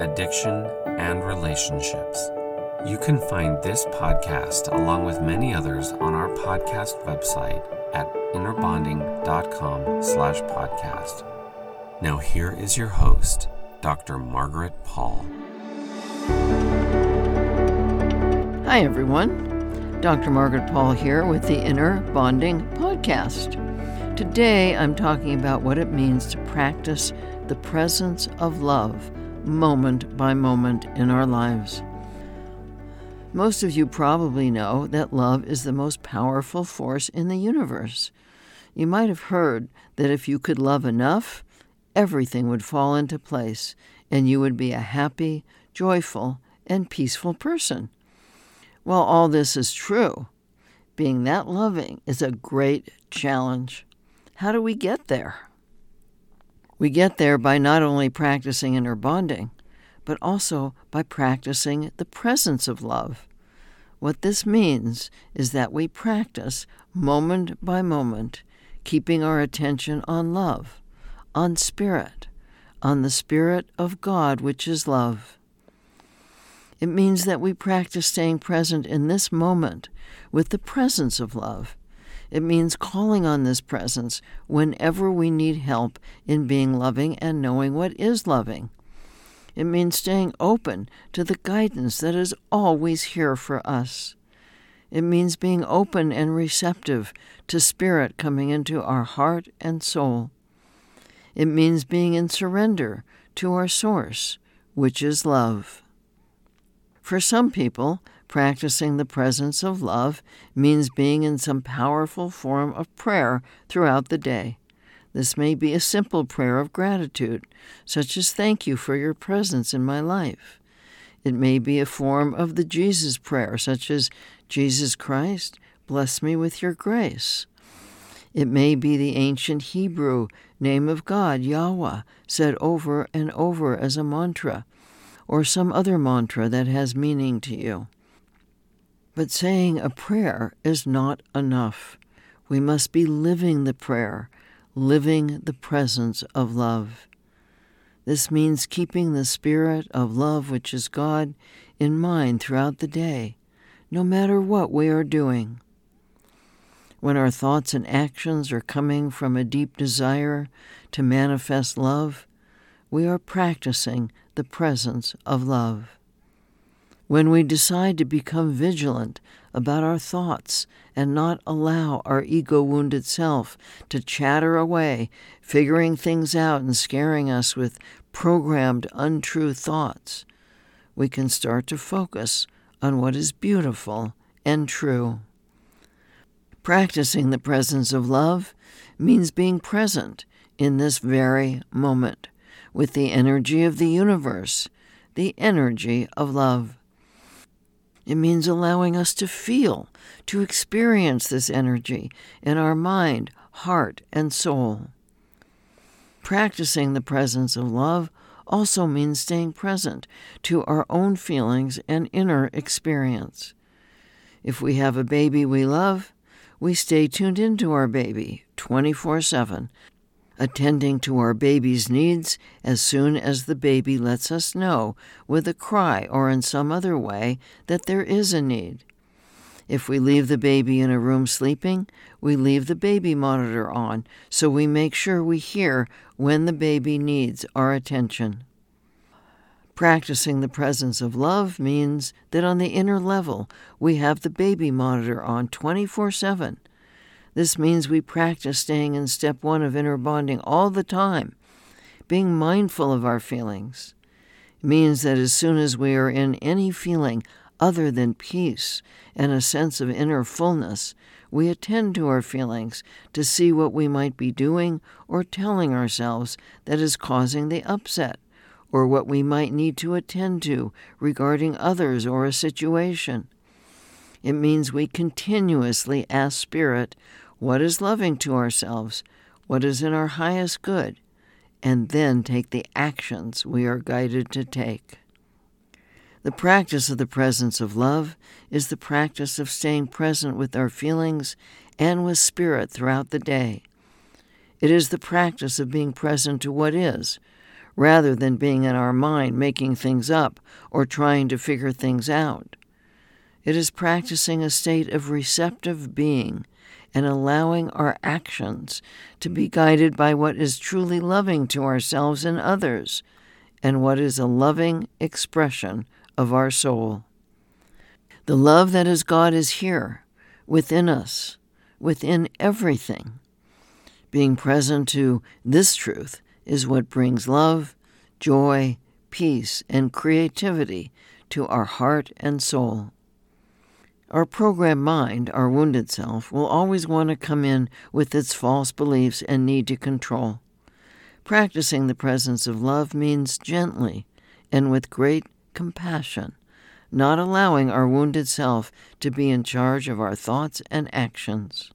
addiction, and relationships. You can find this podcast along with many others on our podcast website at innerbonding.com slash podcast. Now here is your host, Dr. Margaret Paul. Hi everyone. Dr. Margaret Paul here with the Inner Bonding Podcast. Today I'm talking about what it means to practice the presence of love moment by moment in our lives. Most of you probably know that love is the most powerful force in the universe. You might have heard that if you could love enough, everything would fall into place and you would be a happy, joyful, and peaceful person. Well, all this is true. Being that loving is a great challenge. How do we get there? We get there by not only practicing inner bonding, but also by practicing the presence of love. What this means is that we practice moment by moment, keeping our attention on love, on spirit, on the Spirit of God, which is love. It means that we practice staying present in this moment with the presence of love it means calling on this presence whenever we need help in being loving and knowing what is loving. It means staying open to the guidance that is always here for us. It means being open and receptive to Spirit coming into our heart and soul. It means being in surrender to our source, which is love. For some people, Practicing the presence of love means being in some powerful form of prayer throughout the day. This may be a simple prayer of gratitude, such as thank you for your presence in my life. It may be a form of the Jesus prayer, such as Jesus Christ, bless me with your grace. It may be the ancient Hebrew name of God, Yahweh, said over and over as a mantra, or some other mantra that has meaning to you. But saying a prayer is not enough. We must be living the prayer, living the presence of love. This means keeping the spirit of love, which is God, in mind throughout the day, no matter what we are doing. When our thoughts and actions are coming from a deep desire to manifest love, we are practicing the presence of love. When we decide to become vigilant about our thoughts and not allow our ego wounded self to chatter away, figuring things out and scaring us with programmed untrue thoughts, we can start to focus on what is beautiful and true. Practicing the presence of love means being present in this very moment with the energy of the universe, the energy of love. It means allowing us to feel, to experience this energy in our mind, heart, and soul. Practicing the presence of love also means staying present to our own feelings and inner experience. If we have a baby we love, we stay tuned into our baby 24 7 attending to our baby's needs as soon as the baby lets us know with a cry or in some other way that there is a need. If we leave the baby in a room sleeping, we leave the baby monitor on so we make sure we hear when the baby needs our attention. Practicing the presence of love means that on the inner level, we have the baby monitor on 24 7 this means we practice staying in step one of inner bonding all the time, being mindful of our feelings. It means that as soon as we are in any feeling other than peace and a sense of inner fullness, we attend to our feelings to see what we might be doing or telling ourselves that is causing the upset, or what we might need to attend to regarding others or a situation. It means we continuously ask Spirit what is loving to ourselves, what is in our highest good, and then take the actions we are guided to take. The practice of the presence of love is the practice of staying present with our feelings and with spirit throughout the day. It is the practice of being present to what is, rather than being in our mind making things up or trying to figure things out. It is practicing a state of receptive being and allowing our actions to be guided by what is truly loving to ourselves and others, and what is a loving expression of our soul. The love that is God is here, within us, within everything. Being present to this truth is what brings love, joy, peace, and creativity to our heart and soul. Our programmed mind, our wounded self, will always want to come in with its false beliefs and need to control. Practicing the presence of love means gently and with great compassion, not allowing our wounded self to be in charge of our thoughts and actions.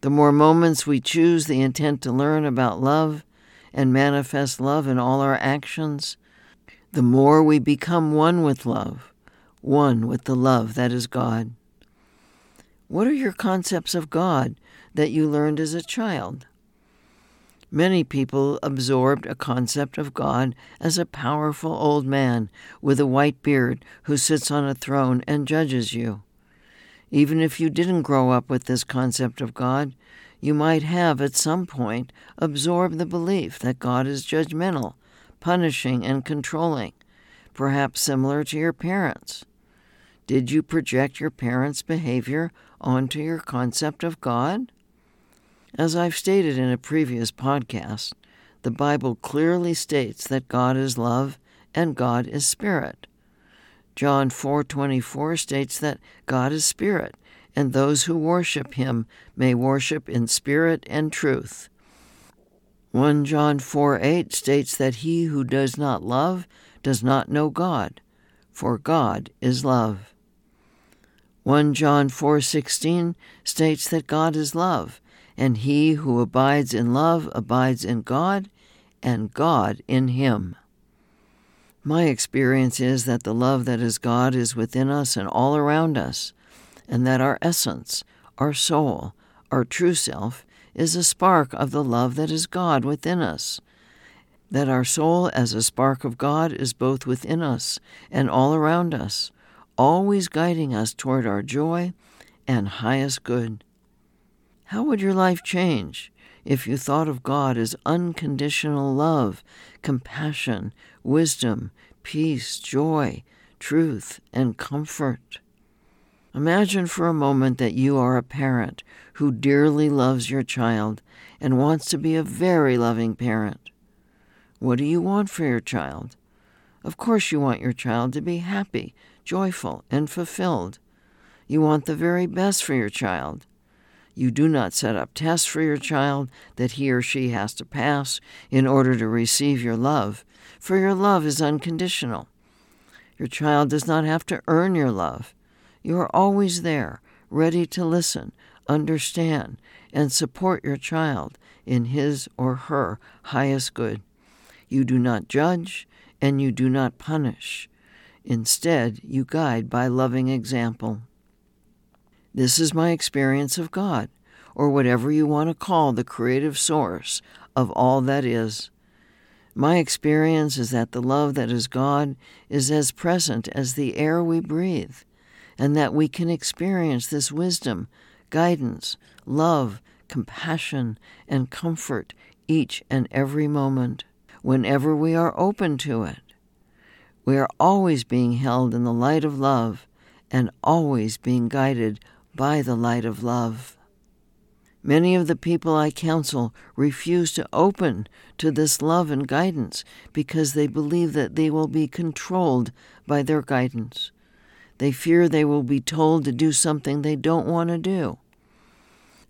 The more moments we choose the intent to learn about love and manifest love in all our actions, the more we become one with love one with the love that is God. What are your concepts of God that you learned as a child? Many people absorbed a concept of God as a powerful old man with a white beard who sits on a throne and judges you. Even if you didn't grow up with this concept of God, you might have at some point absorbed the belief that God is judgmental, punishing, and controlling, perhaps similar to your parents. Did you project your parents' behavior onto your concept of God? As I've stated in a previous podcast, the Bible clearly states that God is love and God is spirit. John 4:24 states that God is spirit and those who worship him may worship in spirit and truth. 1 John 4:8 states that he who does not love does not know God, for God is love. 1 John 4:16 states that God is love, and he who abides in love abides in God, and God in him. My experience is that the love that is God is within us and all around us, and that our essence, our soul, our true self, is a spark of the love that is God within us. That our soul, as a spark of God, is both within us and all around us always guiding us toward our joy and highest good. How would your life change if you thought of God as unconditional love, compassion, wisdom, peace, joy, truth, and comfort? Imagine for a moment that you are a parent who dearly loves your child and wants to be a very loving parent. What do you want for your child? Of course, you want your child to be happy, joyful, and fulfilled. You want the very best for your child. You do not set up tests for your child that he or she has to pass in order to receive your love, for your love is unconditional. Your child does not have to earn your love. You are always there, ready to listen, understand, and support your child in his or her highest good. You do not judge and you do not punish. Instead, you guide by loving example. This is my experience of God, or whatever you want to call the creative source of all that is. My experience is that the love that is God is as present as the air we breathe, and that we can experience this wisdom, guidance, love, compassion, and comfort each and every moment, whenever we are open to it. We are always being held in the light of love and always being guided by the light of love. Many of the people I counsel refuse to open to this love and guidance because they believe that they will be controlled by their guidance. They fear they will be told to do something they don't want to do.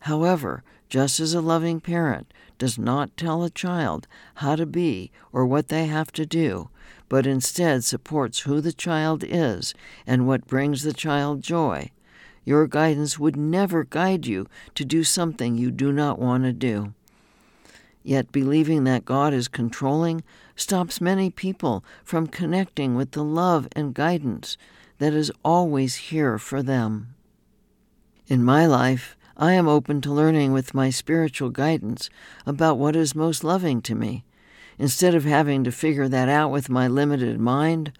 However, just as a loving parent does not tell a child how to be or what they have to do, but instead supports who the child is and what brings the child joy, your guidance would never guide you to do something you do not want to do. Yet believing that God is controlling stops many people from connecting with the love and guidance that is always here for them. In my life, I am open to learning with my spiritual guidance about what is most loving to me. Instead of having to figure that out with my limited mind,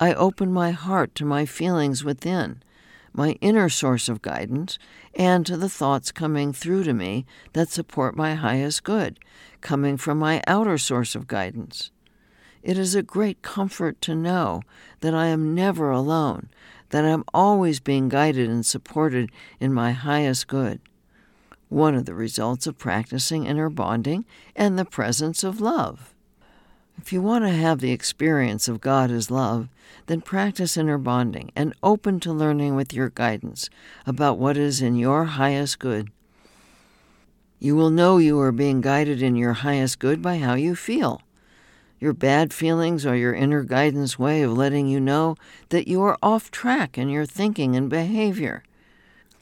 I open my heart to my feelings within, my inner source of guidance, and to the thoughts coming through to me that support my highest good, coming from my outer source of guidance. It is a great comfort to know that I am never alone, that I'm always being guided and supported in my highest good. One of the results of practicing inner bonding and the presence of love. If you want to have the experience of God as love, then practice inner bonding and open to learning with your guidance about what is in your highest good. You will know you are being guided in your highest good by how you feel. Your bad feelings are your inner guidance way of letting you know that you are off track in your thinking and behavior.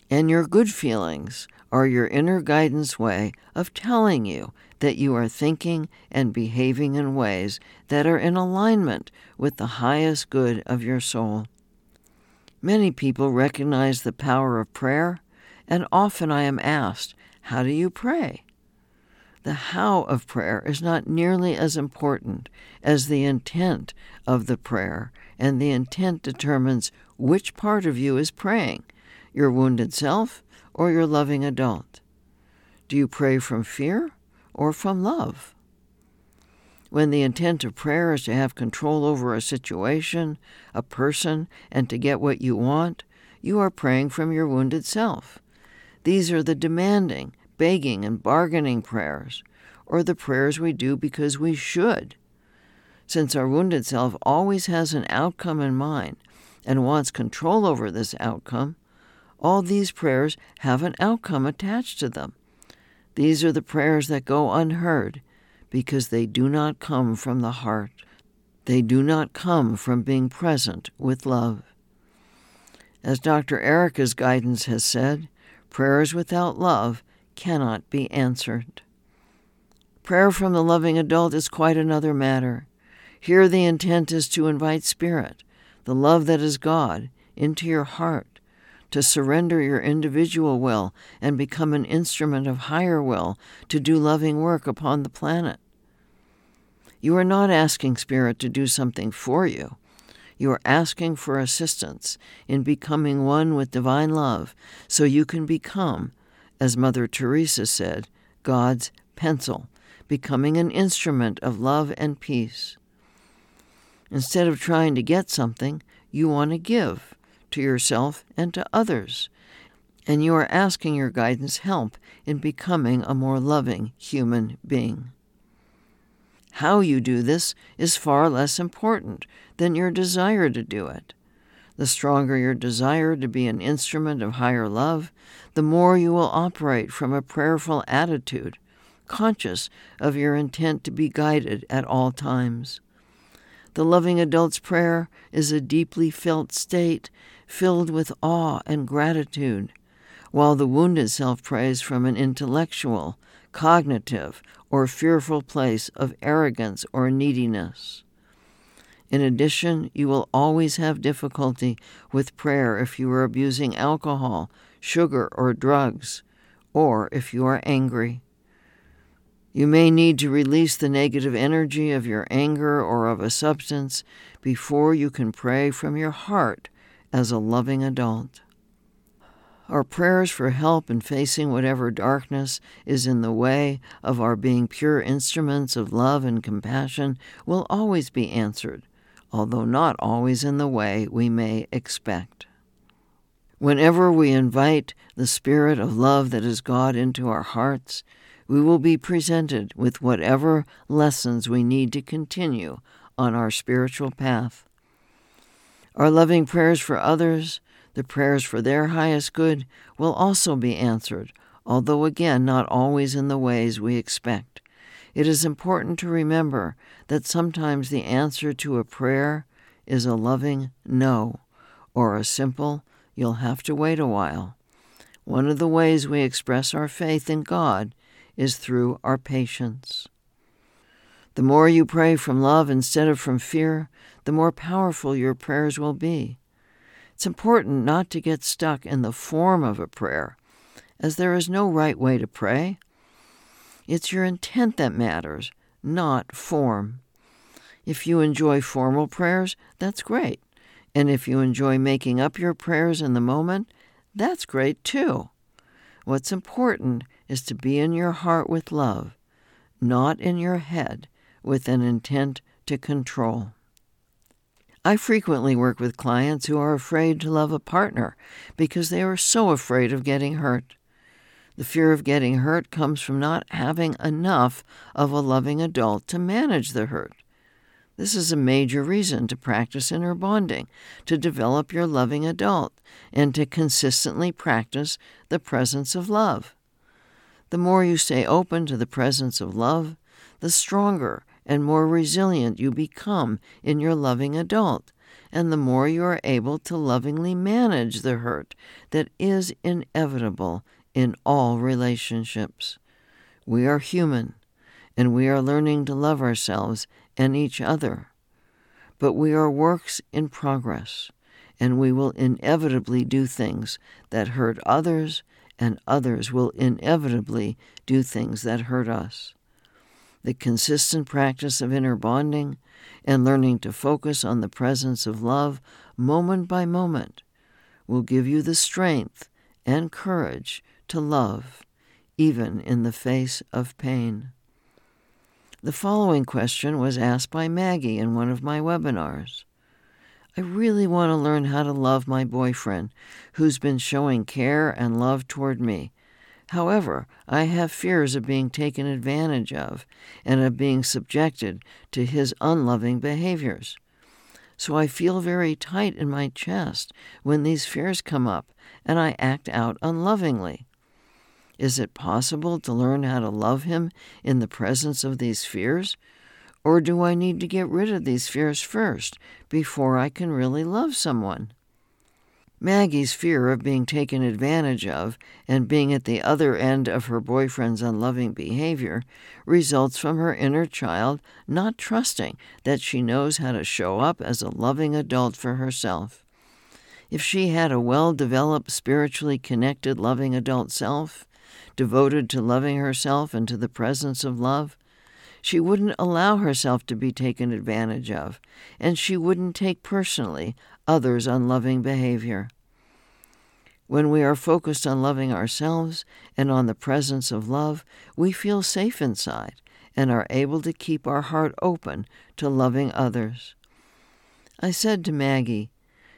And your good feelings are your inner guidance way of telling you that you are thinking and behaving in ways that are in alignment with the highest good of your soul. Many people recognize the power of prayer, and often I am asked, How do you pray? The how of prayer is not nearly as important as the intent of the prayer, and the intent determines which part of you is praying your wounded self or your loving adult. Do you pray from fear or from love? When the intent of prayer is to have control over a situation, a person, and to get what you want, you are praying from your wounded self. These are the demanding, begging and bargaining prayers, or the prayers we do because we should. Since our wounded self always has an outcome in mind and wants control over this outcome, all these prayers have an outcome attached to them. These are the prayers that go unheard because they do not come from the heart. They do not come from being present with love. As Dr. Erika's guidance has said, prayers without love cannot be answered. Prayer from the loving adult is quite another matter. Here, the intent is to invite Spirit, the love that is God, into your heart, to surrender your individual will and become an instrument of higher will to do loving work upon the planet. You are not asking Spirit to do something for you. You are asking for assistance in becoming one with divine love so you can become, as Mother Teresa said, God's pencil, becoming an instrument of love and peace. Instead of trying to get something, you want to give to yourself and to others. And you are asking your guidance help in becoming a more loving human being. How you do this is far less important than your desire to do it. The stronger your desire to be an instrument of higher love, the more you will operate from a prayerful attitude, conscious of your intent to be guided at all times. The loving adult's prayer is a deeply felt state filled with awe and gratitude, while the wounded self prays from an intellectual, cognitive, or fearful place of arrogance or neediness. In addition, you will always have difficulty with prayer if you are abusing alcohol, sugar, or drugs, or if you are angry. You may need to release the negative energy of your anger or of a substance before you can pray from your heart as a loving adult. Our prayers for help in facing whatever darkness is in the way of our being pure instruments of love and compassion will always be answered, although not always in the way we may expect. Whenever we invite the spirit of love that is God into our hearts, we will be presented with whatever lessons we need to continue on our spiritual path. Our loving prayers for others the prayers for their highest good will also be answered, although again not always in the ways we expect. It is important to remember that sometimes the answer to a prayer is a loving no, or a simple, you'll have to wait a while. One of the ways we express our faith in God is through our patience. The more you pray from love instead of from fear, the more powerful your prayers will be. It's important not to get stuck in the form of a prayer, as there is no right way to pray. It's your intent that matters, not form. If you enjoy formal prayers, that's great. And if you enjoy making up your prayers in the moment, that's great too. What's important is to be in your heart with love, not in your head with an intent to control. I frequently work with clients who are afraid to love a partner because they are so afraid of getting hurt. The fear of getting hurt comes from not having enough of a loving adult to manage the hurt. This is a major reason to practice inner bonding, to develop your loving adult, and to consistently practice the presence of love. The more you stay open to the presence of love, the stronger and more resilient you become in your loving adult, and the more you are able to lovingly manage the hurt that is inevitable in all relationships. We are human, and we are learning to love ourselves and each other. But we are works in progress, and we will inevitably do things that hurt others, and others will inevitably do things that hurt us the consistent practice of inner bonding, and learning to focus on the presence of love moment by moment will give you the strength and courage to love, even in the face of pain. The following question was asked by Maggie in one of my webinars. I really want to learn how to love my boyfriend, who's been showing care and love toward me, However, I have fears of being taken advantage of and of being subjected to his unloving behaviors. So I feel very tight in my chest when these fears come up and I act out unlovingly. Is it possible to learn how to love him in the presence of these fears? Or do I need to get rid of these fears first before I can really love someone? Maggie's fear of being taken advantage of and being at the other end of her boyfriend's unloving behavior results from her inner child not trusting that she knows how to show up as a loving adult for herself. If she had a well developed, spiritually connected, loving adult self, devoted to loving herself and to the presence of love, she wouldn't allow herself to be taken advantage of, and she wouldn't take personally others' unloving behavior. When we are focused on loving ourselves and on the presence of love, we feel safe inside and are able to keep our heart open to loving others. I said to Maggie,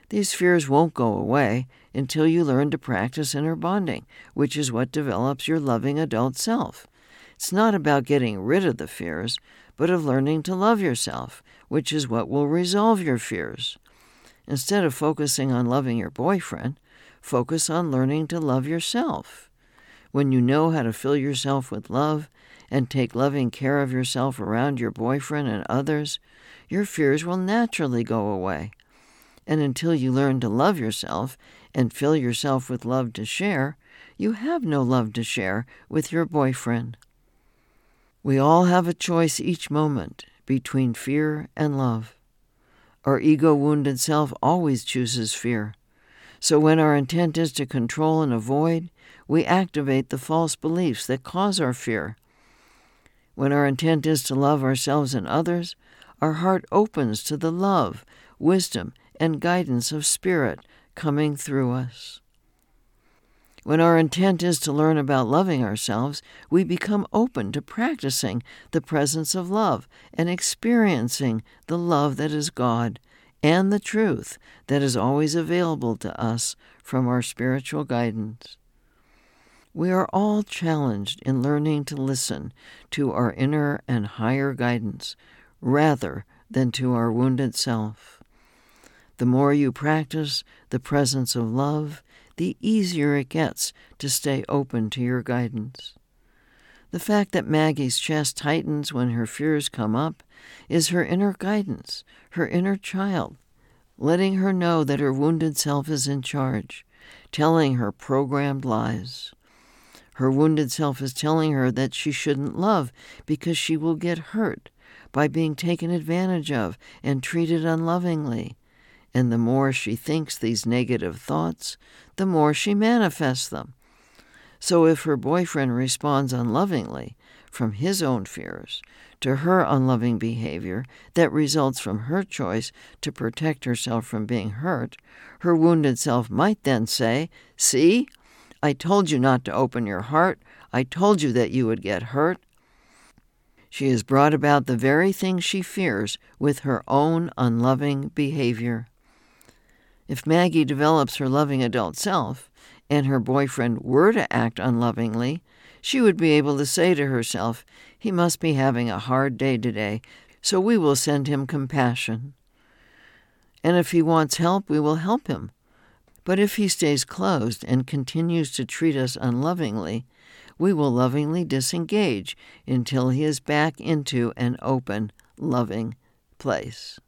These fears won't go away until you learn to practice inner bonding, which is what develops your loving adult self. It's not about getting rid of the fears, but of learning to love yourself, which is what will resolve your fears. Instead of focusing on loving your boyfriend, focus on learning to love yourself. When you know how to fill yourself with love and take loving care of yourself around your boyfriend and others, your fears will naturally go away. And until you learn to love yourself and fill yourself with love to share, you have no love to share with your boyfriend. We all have a choice each moment between fear and love. Our ego wounded self always chooses fear. So when our intent is to control and avoid, we activate the false beliefs that cause our fear. When our intent is to love ourselves and others, our heart opens to the love, wisdom, and guidance of Spirit coming through us. When our intent is to learn about loving ourselves, we become open to practicing the presence of love and experiencing the love that is God and the truth that is always available to us from our spiritual guidance. We are all challenged in learning to listen to our inner and higher guidance rather than to our wounded self. The more you practice the presence of love, the easier it gets to stay open to your guidance. The fact that Maggie's chest tightens when her fears come up is her inner guidance, her inner child, letting her know that her wounded self is in charge, telling her programmed lies. Her wounded self is telling her that she shouldn't love because she will get hurt by being taken advantage of and treated unlovingly, and the more she thinks these negative thoughts, the more she manifests them. So if her boyfriend responds unlovingly from his own fears to her unloving behavior that results from her choice to protect herself from being hurt, her wounded self might then say, See, I told you not to open your heart. I told you that you would get hurt. She has brought about the very thing she fears with her own unloving behavior. If Maggie develops her loving adult self, and her boyfriend were to act unlovingly, she would be able to say to herself, He must be having a hard day today, so we will send him compassion. And if he wants help, we will help him. But if he stays closed and continues to treat us unlovingly, we will lovingly disengage until he is back into an open, loving place.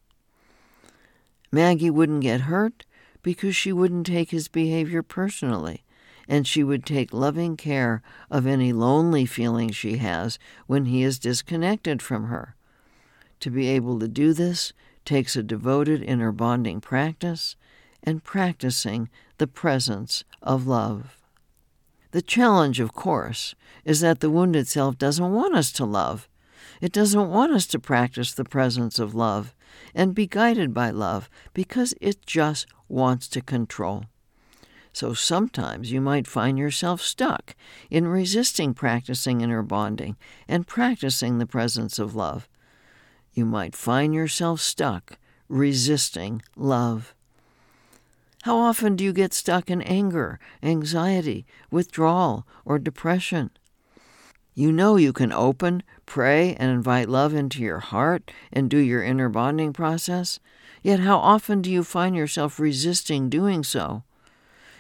Maggie wouldn't get hurt because she wouldn't take his behavior personally, and she would take loving care of any lonely feeling she has when he is disconnected from her. To be able to do this takes a devoted inner bonding practice and practicing the presence of love. The challenge, of course, is that the wounded self doesn't want us to love. It doesn't want us to practice the presence of love and be guided by love because it just wants to control. So sometimes you might find yourself stuck in resisting practicing inner bonding and practicing the presence of love. You might find yourself stuck resisting love. How often do you get stuck in anger, anxiety, withdrawal, or depression? You know you can open, pray, and invite love into your heart and do your inner bonding process, yet how often do you find yourself resisting doing so?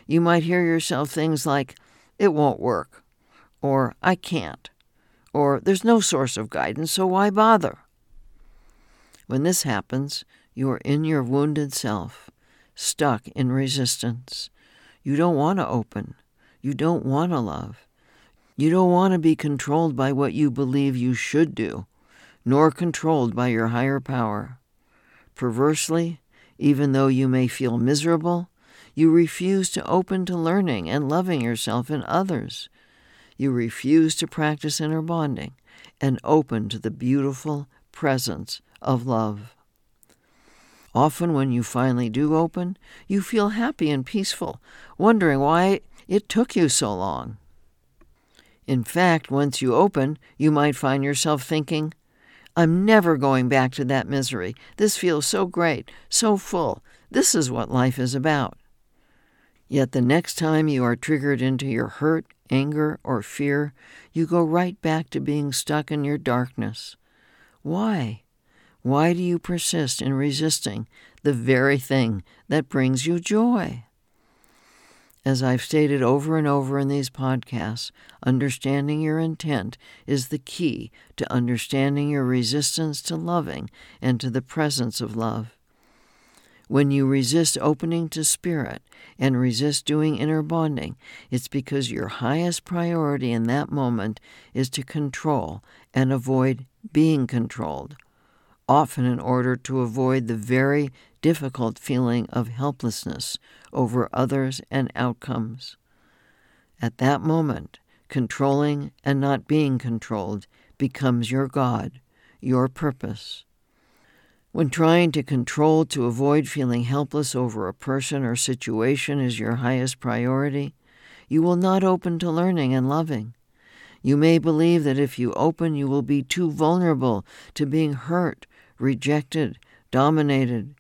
You might hear yourself things like, it won't work, or I can't, or there's no source of guidance, so why bother? When this happens, you are in your wounded self stuck in resistance. You don't want to open. You don't want to love. You don't want to be controlled by what you believe you should do, nor controlled by your higher power. Perversely, even though you may feel miserable, you refuse to open to learning and loving yourself and others. You refuse to practice inner bonding and open to the beautiful presence of love. Often, when you finally do open, you feel happy and peaceful, wondering why it took you so long. In fact, once you open, you might find yourself thinking, I'm never going back to that misery. This feels so great, so full. This is what life is about. Yet the next time you are triggered into your hurt, anger, or fear, you go right back to being stuck in your darkness. Why? Why do you persist in resisting the very thing that brings you joy? As I've stated over and over in these podcasts, understanding your intent is the key to understanding your resistance to loving and to the presence of love. When you resist opening to spirit and resist doing inner bonding, it's because your highest priority in that moment is to control and avoid being controlled often in order to avoid the very difficult feeling of helplessness over others and outcomes. At that moment, controlling and not being controlled becomes your God, your purpose. When trying to control to avoid feeling helpless over a person or situation is your highest priority, you will not open to learning and loving. You may believe that if you open, you will be too vulnerable to being hurt, rejected, dominated.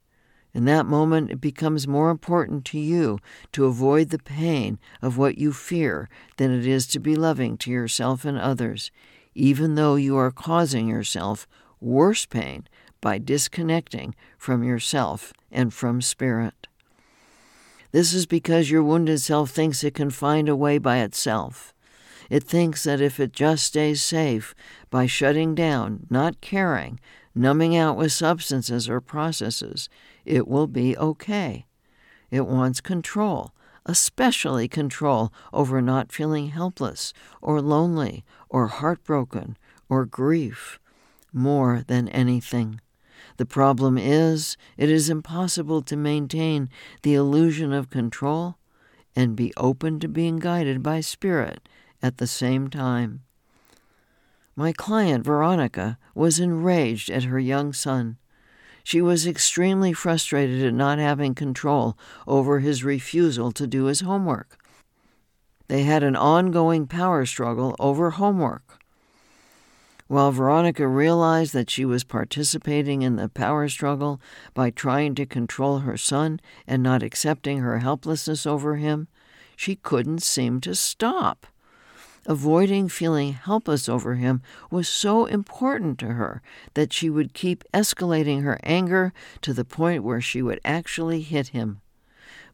In that moment, it becomes more important to you to avoid the pain of what you fear than it is to be loving to yourself and others, even though you are causing yourself worse pain by disconnecting from yourself and from spirit. This is because your wounded self thinks it can find a way by itself. It thinks that if it just stays safe by shutting down, not caring, numbing out with substances or processes, it will be okay. It wants control, especially control over not feeling helpless or lonely or heartbroken or grief, more than anything. The problem is, it is impossible to maintain the illusion of control and be open to being guided by Spirit at the same time. My client, Veronica, was enraged at her young son. She was extremely frustrated at not having control over his refusal to do his homework. They had an ongoing power struggle over homework. While Veronica realized that she was participating in the power struggle by trying to control her son and not accepting her helplessness over him, she couldn't seem to stop. Avoiding feeling helpless over him was so important to her that she would keep escalating her anger to the point where she would actually hit him.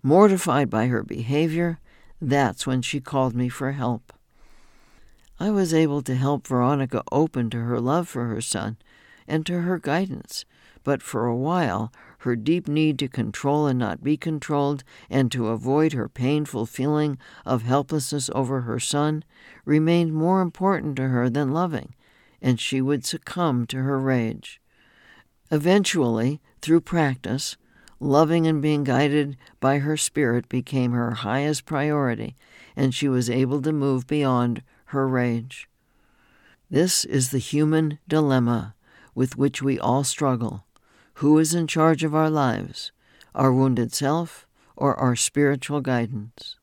Mortified by her behavior, that's when she called me for help. I was able to help Veronica open to her love for her son and to her guidance, but for a while her deep need to control and not be controlled, and to avoid her painful feeling of helplessness over her son, remained more important to her than loving, and she would succumb to her rage. Eventually, through practice, loving and being guided by her spirit became her highest priority, and she was able to move beyond her rage. This is the human dilemma with which we all struggle. Who is in charge of our lives, our wounded self or our spiritual guidance?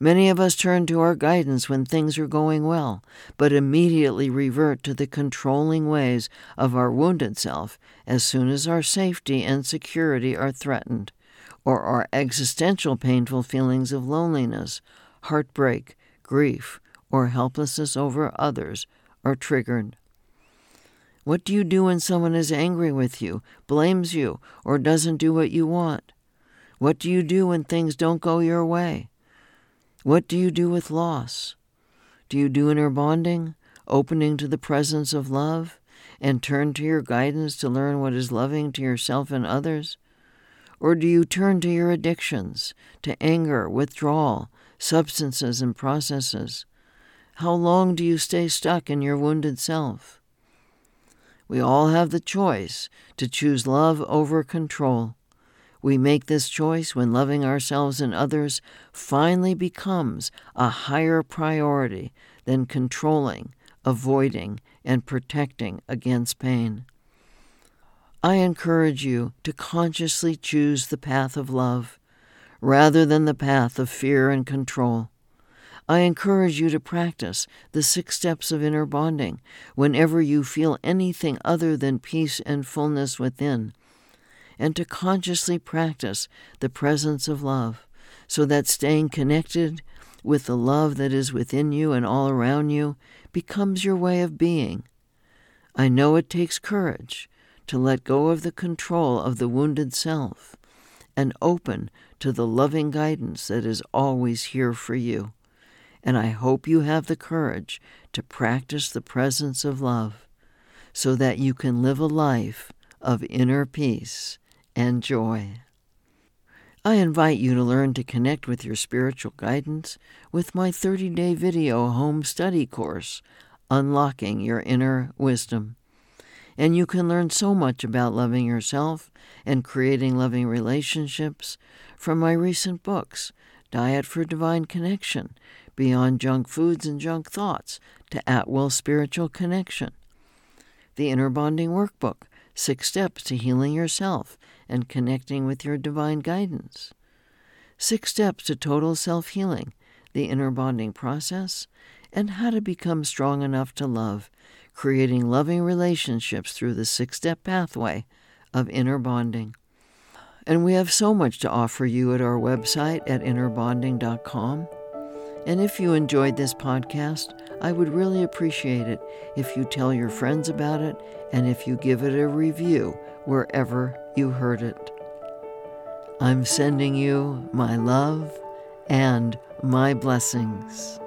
Many of us turn to our guidance when things are going well, but immediately revert to the controlling ways of our wounded self as soon as our safety and security are threatened, or our existential painful feelings of loneliness, heartbreak, grief, or helplessness over others are triggered. What do you do when someone is angry with you, blames you, or doesn't do what you want? What do you do when things don't go your way? What do you do with loss? Do you do inner bonding, opening to the presence of love, and turn to your guidance to learn what is loving to yourself and others? Or do you turn to your addictions, to anger, withdrawal, substances, and processes? How long do you stay stuck in your wounded self? We all have the choice to choose love over control. We make this choice when loving ourselves and others finally becomes a higher priority than controlling, avoiding, and protecting against pain. I encourage you to consciously choose the path of love rather than the path of fear and control. I encourage you to practice the six steps of inner bonding whenever you feel anything other than peace and fullness within, and to consciously practice the presence of love so that staying connected with the love that is within you and all around you becomes your way of being. I know it takes courage to let go of the control of the wounded self and open to the loving guidance that is always here for you and I hope you have the courage to practice the presence of love so that you can live a life of inner peace and joy. I invite you to learn to connect with your spiritual guidance with my 30 day video home study course, Unlocking Your Inner Wisdom. And you can learn so much about loving yourself and creating loving relationships from my recent books Diet for Divine Connection beyond junk foods and junk thoughts to at will spiritual connection. The Inner Bonding Workbook Six Steps to Healing Yourself and Connecting with Your Divine Guidance. Six Steps to Total Self Healing, the Inner Bonding Process, and How to Become Strong Enough to Love, creating loving relationships through the six step pathway of inner bonding. And we have so much to offer you at our website at innerbonding.com. And if you enjoyed this podcast, I would really appreciate it if you tell your friends about it and if you give it a review wherever you heard it. I'm sending you my love and my blessings.